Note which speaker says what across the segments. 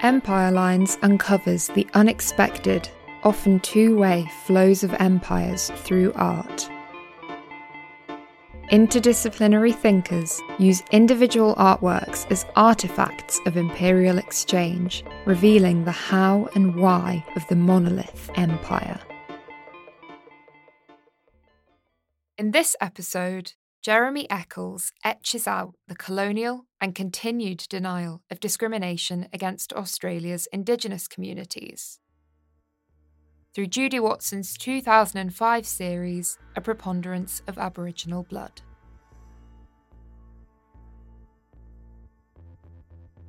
Speaker 1: Empire Lines uncovers the unexpected, often two way flows of empires through art. Interdisciplinary thinkers use individual artworks as artifacts of imperial exchange, revealing the how and why of the monolith empire. In this episode, Jeremy Eccles etches out the colonial and continued denial of discrimination against Australia's Indigenous communities. Through Judy Watson's 2005 series, A Preponderance of Aboriginal Blood.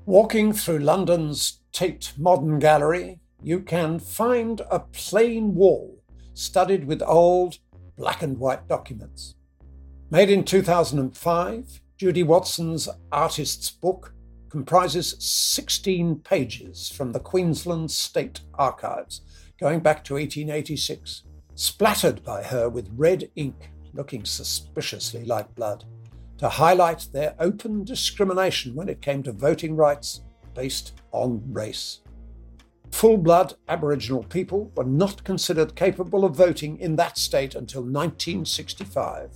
Speaker 2: Walking through London's Tate Modern Gallery, you can find a plain wall studded with old black and white documents. Made in 2005, Judy Watson's artist's book comprises 16 pages from the Queensland State Archives, going back to 1886, splattered by her with red ink looking suspiciously like blood, to highlight their open discrimination when it came to voting rights based on race. Full blood Aboriginal people were not considered capable of voting in that state until 1965.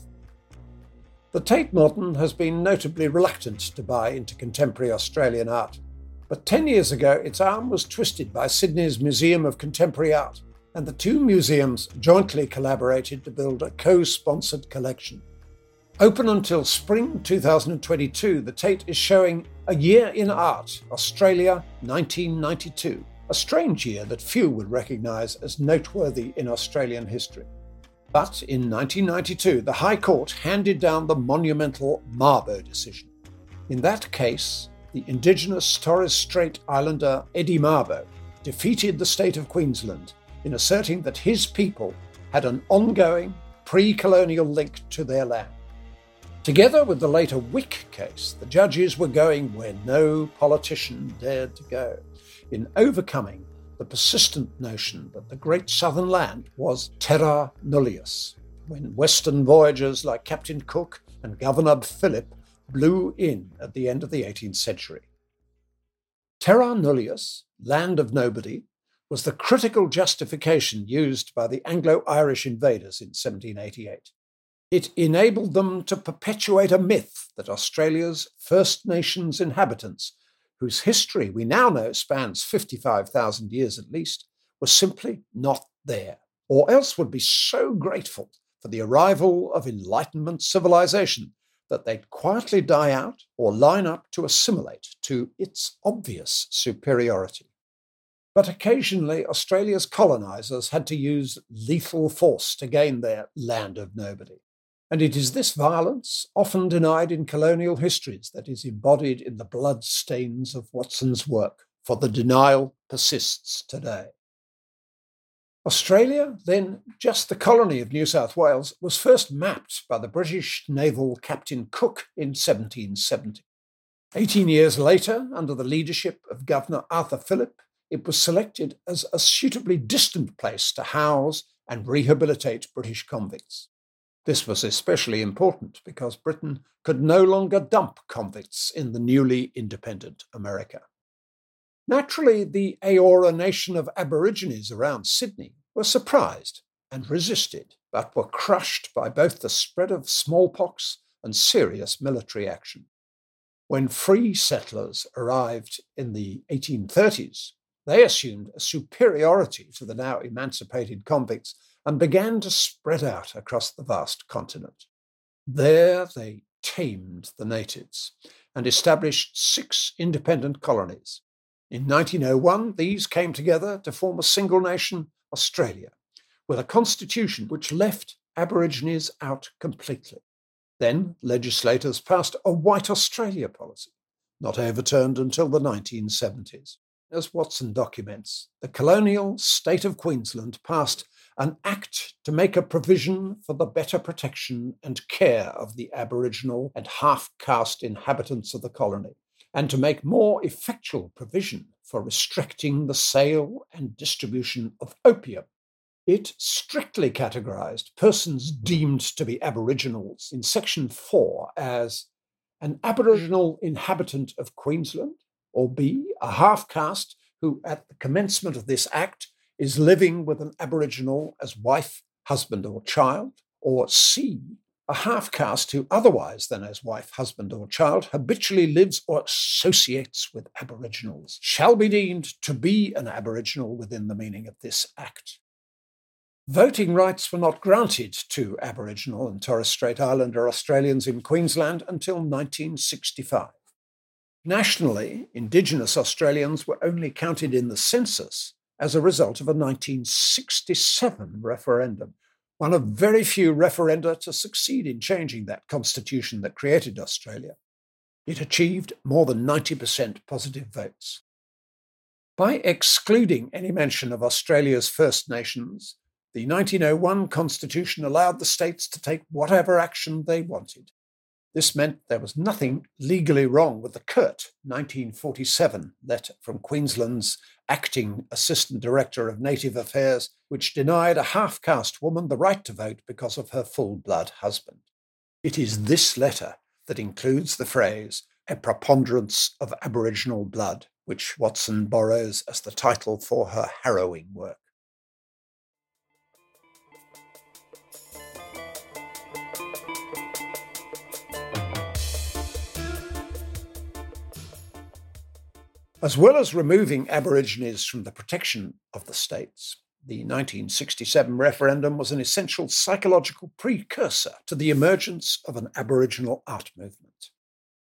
Speaker 2: The Tate Modern has been notably reluctant to buy into contemporary Australian art. But 10 years ago, its arm was twisted by Sydney's Museum of Contemporary Art, and the two museums jointly collaborated to build a co sponsored collection. Open until spring 2022, the Tate is showing A Year in Art, Australia 1992 a strange year that few would recognise as noteworthy in Australian history. But in 1992, the High Court handed down the monumental Mabo decision. In that case, the Indigenous Torres Strait Islander Eddie Mabo defeated the state of Queensland in asserting that his people had an ongoing pre colonial link to their land. Together with the later Wik case, the judges were going where no politician dared to go in overcoming the persistent notion that the great southern land was terra nullius, when Western voyagers like Captain Cook and Governor Phillip blew in at the end of the 18th century. Terra nullius, land of nobody, was the critical justification used by the Anglo Irish invaders in 1788. It enabled them to perpetuate a myth that Australia's First Nations inhabitants whose history we now know spans 55,000 years at least, was simply not there, or else would be so grateful for the arrival of Enlightenment civilization that they'd quietly die out or line up to assimilate to its obvious superiority. But occasionally, Australia's colonizers had to use lethal force to gain their land of nobody. And it is this violence, often denied in colonial histories, that is embodied in the blood stains of Watson's work, for the denial persists today. Australia, then just the colony of New South Wales, was first mapped by the British naval Captain Cook in 1770. Eighteen years later, under the leadership of Governor Arthur Phillip, it was selected as a suitably distant place to house and rehabilitate British convicts. This was especially important because Britain could no longer dump convicts in the newly independent America. Naturally, the Eora nation of Aborigines around Sydney were surprised and resisted, but were crushed by both the spread of smallpox and serious military action. When free settlers arrived in the 1830s, they assumed a superiority to the now emancipated convicts and began to spread out across the vast continent. There they tamed the natives and established six independent colonies. In 1901, these came together to form a single nation, Australia, with a constitution which left Aborigines out completely. Then legislators passed a White Australia policy, not overturned until the 1970s. As Watson documents, the colonial state of Queensland passed an act to make a provision for the better protection and care of the Aboriginal and half caste inhabitants of the colony, and to make more effectual provision for restricting the sale and distribution of opium. It strictly categorized persons deemed to be Aboriginals in Section 4 as an Aboriginal inhabitant of Queensland, or B, a half caste who, at the commencement of this act, is living with an Aboriginal as wife, husband, or child, or C, a half caste who, otherwise than as wife, husband, or child, habitually lives or associates with Aboriginals, shall be deemed to be an Aboriginal within the meaning of this Act. Voting rights were not granted to Aboriginal and Torres Strait Islander Australians in Queensland until 1965. Nationally, Indigenous Australians were only counted in the census as a result of a 1967 referendum, one of very few referenda to succeed in changing that constitution that created Australia. It achieved more than 90% positive votes. By excluding any mention of Australia's First Nations, the 1901 Constitution allowed the states to take whatever action they wanted. This meant there was nothing legally wrong with the curt 1947 letter from Queensland's acting Assistant Director of Native Affairs, which denied a half caste woman the right to vote because of her full blood husband. It is this letter that includes the phrase, a preponderance of Aboriginal blood, which Watson borrows as the title for her harrowing work. As well as removing Aborigines from the protection of the states, the 1967 referendum was an essential psychological precursor to the emergence of an Aboriginal art movement.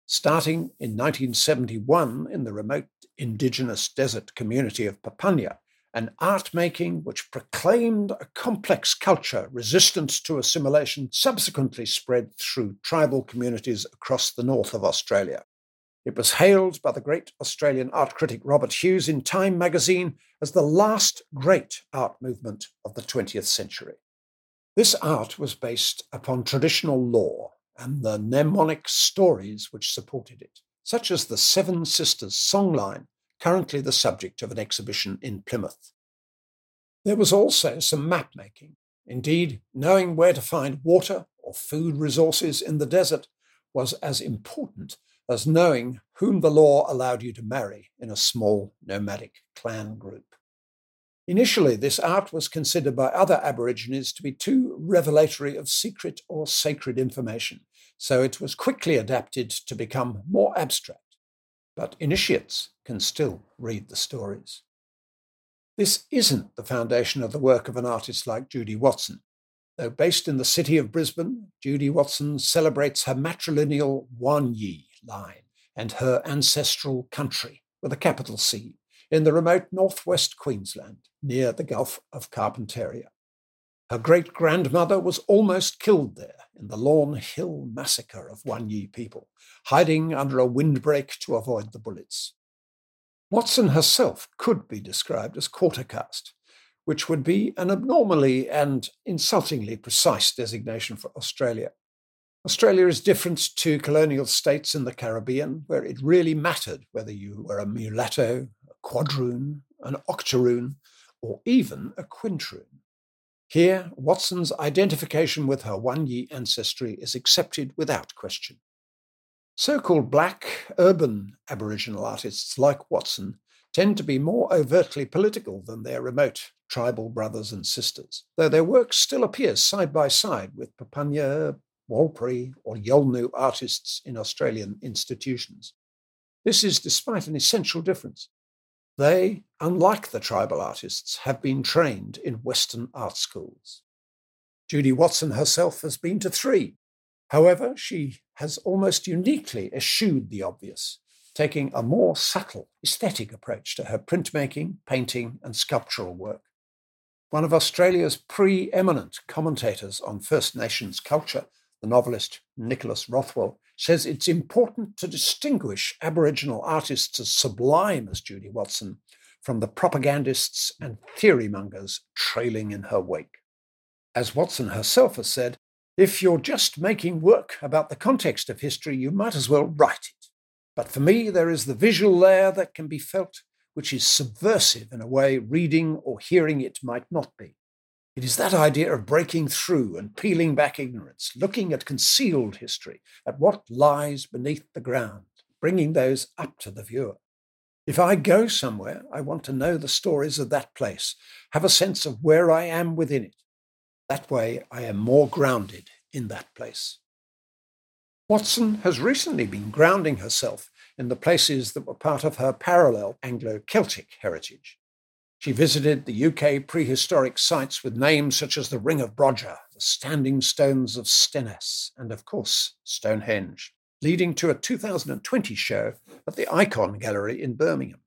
Speaker 2: Starting in 1971 in the remote indigenous desert community of Papunya, an art making which proclaimed a complex culture resistant to assimilation subsequently spread through tribal communities across the north of Australia. It was hailed by the great Australian art critic Robert Hughes in Time magazine as the last great art movement of the 20th century. This art was based upon traditional lore and the mnemonic stories which supported it, such as the Seven Sisters songline, currently the subject of an exhibition in Plymouth. There was also some map making. Indeed, knowing where to find water or food resources in the desert was as important as knowing whom the law allowed you to marry in a small nomadic clan group. Initially, this art was considered by other Aborigines to be too revelatory of secret or sacred information, so it was quickly adapted to become more abstract. But initiates can still read the stories. This isn't the foundation of the work of an artist like Judy Watson. Though based in the city of Brisbane, Judy Watson celebrates her matrilineal Wanyi line and her ancestral country with a capital C in the remote northwest Queensland near the Gulf of Carpentaria. Her great grandmother was almost killed there in the Lawn Hill massacre of Wanyi people, hiding under a windbreak to avoid the bullets. Watson herself could be described as quarter caste, which would be an abnormally and insultingly precise designation for Australia. Australia is different to colonial states in the Caribbean, where it really mattered whether you were a mulatto, a quadroon, an octoroon, or even a quintroon. Here, Watson's identification with her Wanyi ancestry is accepted without question. So called black, urban Aboriginal artists like Watson tend to be more overtly political than their remote tribal brothers and sisters, though their work still appears side by side with Papunya, Warlpiri, or Yolngu artists in Australian institutions. This is despite an essential difference. They, unlike the tribal artists, have been trained in Western art schools. Judy Watson herself has been to three. However, she has almost uniquely eschewed the obvious, taking a more subtle aesthetic approach to her printmaking, painting, and sculptural work. One of Australia's preeminent commentators on First Nations culture the novelist Nicholas Rothwell, says it's important to distinguish Aboriginal artists as sublime as Judy Watson from the propagandists and theory mongers trailing in her wake. As Watson herself has said, if you're just making work about the context of history, you might as well write it. But for me, there is the visual layer that can be felt, which is subversive in a way reading or hearing it might not be. It is that idea of breaking through and peeling back ignorance, looking at concealed history, at what lies beneath the ground, bringing those up to the viewer. If I go somewhere, I want to know the stories of that place, have a sense of where I am within it. That way, I am more grounded in that place. Watson has recently been grounding herself in the places that were part of her parallel Anglo Celtic heritage. She visited the UK prehistoric sites with names such as the Ring of Brodgar, the Standing Stones of Stenness, and of course, Stonehenge, leading to a 2020 show at the Ikon Gallery in Birmingham.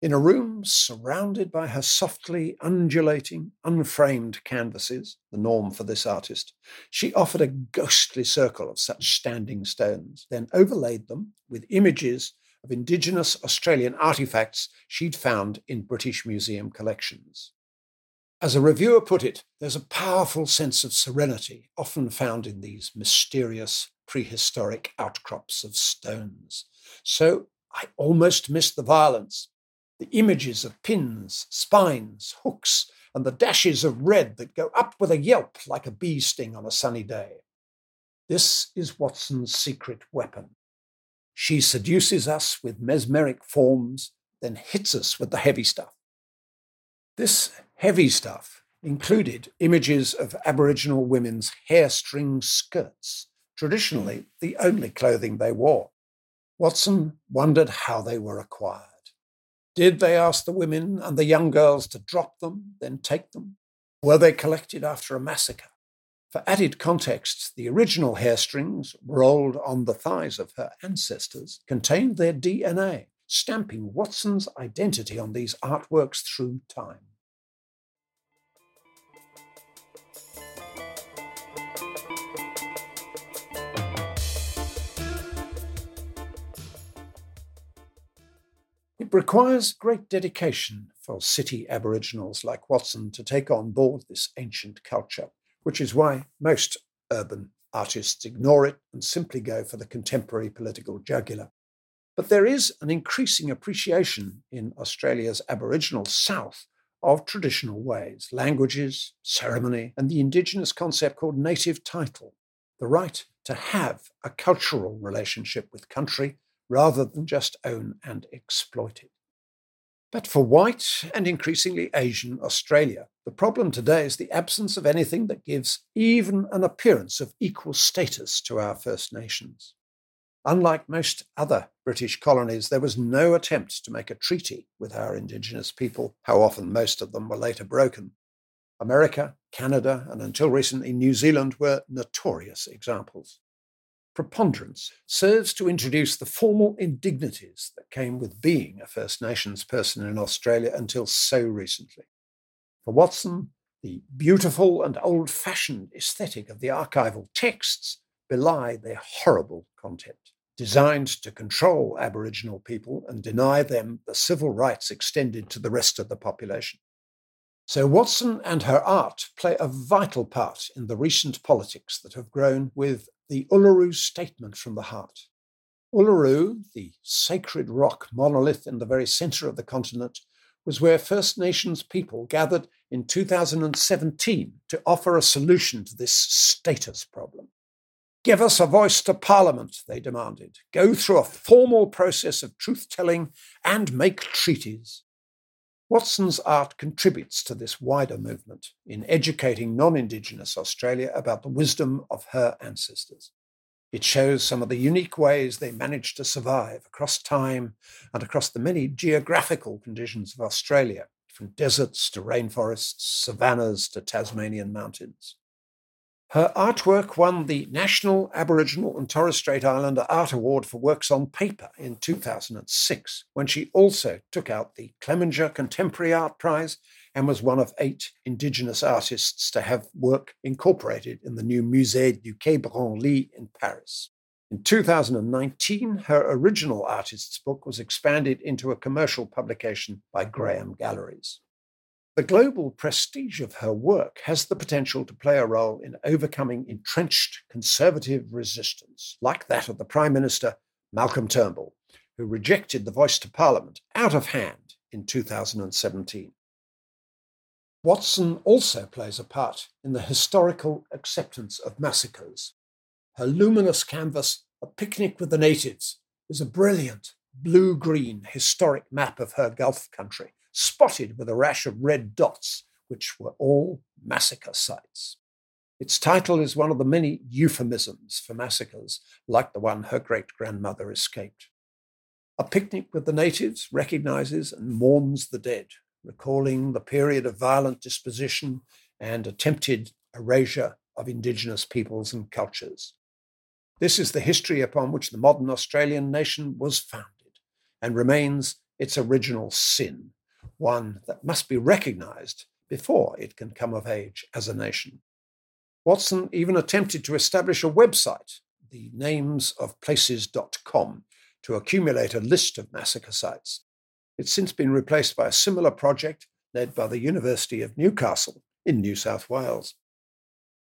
Speaker 2: In a room surrounded by her softly undulating, unframed canvases, the norm for this artist, she offered a ghostly circle of such standing stones, then overlaid them with images of Indigenous Australian artifacts she'd found in British Museum collections. As a reviewer put it, there's a powerful sense of serenity often found in these mysterious prehistoric outcrops of stones. So I almost missed the violence. The images of pins, spines, hooks, and the dashes of red that go up with a yelp like a bee sting on a sunny day. This is Watson's secret weapon she seduces us with mesmeric forms, then hits us with the heavy stuff. This heavy stuff included images of Aboriginal women's hairstring skirts, traditionally the only clothing they wore. Watson wondered how they were acquired. Did they ask the women and the young girls to drop them, then take them? Were they collected after a massacre? For added context, the original hair strings, rolled on the thighs of her ancestors, contained their DNA, stamping Watson's identity on these artworks through time. It requires great dedication for city Aboriginals like Watson to take on board this ancient culture which is why most urban artists ignore it and simply go for the contemporary political jugular. But there is an increasing appreciation in Australia's Aboriginal South of traditional ways, languages, ceremony, and the Indigenous concept called native title, the right to have a cultural relationship with country rather than just own and exploit it. But for white and increasingly Asian Australia, the problem today is the absence of anything that gives even an appearance of equal status to our First Nations. Unlike most other British colonies, there was no attempt to make a treaty with our Indigenous people, how often most of them were later broken. America, Canada, and until recently New Zealand were notorious examples preponderance serves to introduce the formal indignities that came with being a First Nations person in Australia until so recently. For Watson, the beautiful and old fashioned aesthetic of the archival texts belie their horrible content, designed to control Aboriginal people and deny them the civil rights extended to the rest of the population. So, Watson and her art play a vital part in the recent politics that have grown with the Uluru Statement from the Heart. Uluru, the sacred rock monolith in the very center of the continent, was where First Nations people gathered in 2017 to offer a solution to this status problem. Give us a voice to Parliament, they demanded. Go through a formal process of truth telling and make treaties. Watson's art contributes to this wider movement in educating non Indigenous Australia about the wisdom of her ancestors. It shows some of the unique ways they managed to survive across time and across the many geographical conditions of Australia, from deserts to rainforests, savannas to Tasmanian mountains. Her artwork won the National Aboriginal and Torres Strait Islander Art Award for Works on Paper in 2006, when she also took out the Clemenger Contemporary Art Prize and was one of eight Indigenous artists to have work incorporated in the new Musée du Quai Branly in Paris. In 2019, her original artist's book was expanded into a commercial publication by Grahame Galleries. The global prestige of her work has the potential to play a role in overcoming entrenched conservative resistance, like that of the Prime Minister Malcolm Turnbull, who rejected the voice to Parliament out of hand in 2017. Watson also plays a part in the historical acceptance of massacres. Her luminous canvas, A Picnic with the Natives, is a brilliant, blue green historic map of her Gulf country, spotted with a rash of red dots, which were all massacre sites. Its title is one of the many euphemisms for massacres, like the one her great grandmother escaped. A picnic with the natives recognizes and mourns the dead, recalling the period of violent disposition and attempted erasure of Indigenous peoples and cultures. This is the history upon which the modern Australian nation was founded and remains its original sin, one that must be recognized before it can come of age as a nation. Watson even attempted to establish a website, the namesofplaces.com, to accumulate a list of massacre sites. It's since been replaced by a similar project led by the University of Newcastle in New South Wales.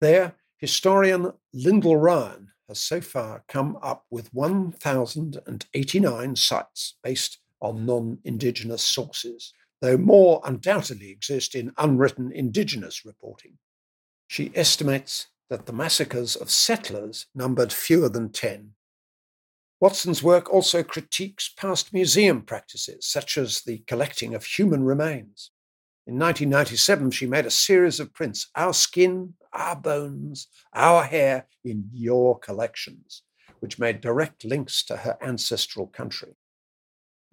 Speaker 2: There, historian Lyndall Ryan has so far come up with 1,089 sites based on non Indigenous sources, though more undoubtedly exist in unwritten Indigenous reporting. She estimates that the massacres of settlers numbered fewer than 10. Watson's work also critiques past museum practices, such as the collecting of human remains. In 1997, she made a series of prints Our Skin, Our Bones, Our Hair in Your Collections, which made direct links to her ancestral country.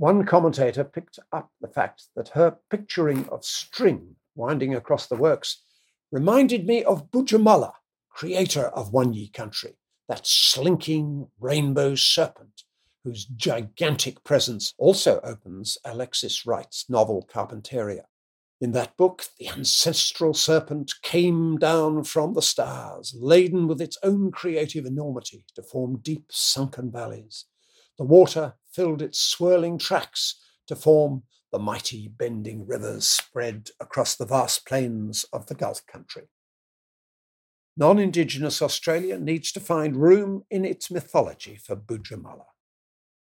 Speaker 2: One commentator picked up the fact that her picturing of string winding across the works reminded me of Bujamala, creator of Wanyi country, that slinking rainbow serpent whose gigantic presence also opens Alexis Wright's novel Carpentaria. In that book, the ancestral serpent came down from the stars, laden with its own creative enormity to form deep sunken valleys. The water filled its swirling tracks to form the mighty bending rivers spread across the vast plains of the Gulf country. Non Indigenous Australia needs to find room in its mythology for Bujamala.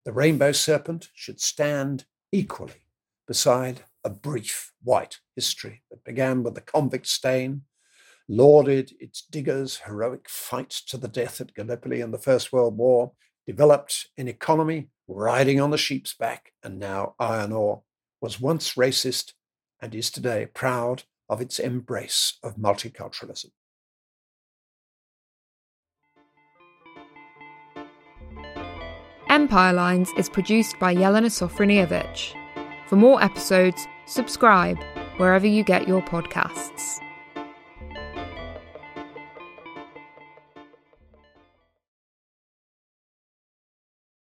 Speaker 2: The rainbow serpent should stand equally beside a brief white history that began with the convict stain, lauded its diggers' heroic fight to the death at Gallipoli in the First World War, developed an economy, riding on the sheep's back, and now iron ore, was once racist and is today proud of its embrace of multiculturalism.
Speaker 1: Empire Lines is produced by Jelena Sofronijevic. For more episodes, subscribe wherever you get your podcasts.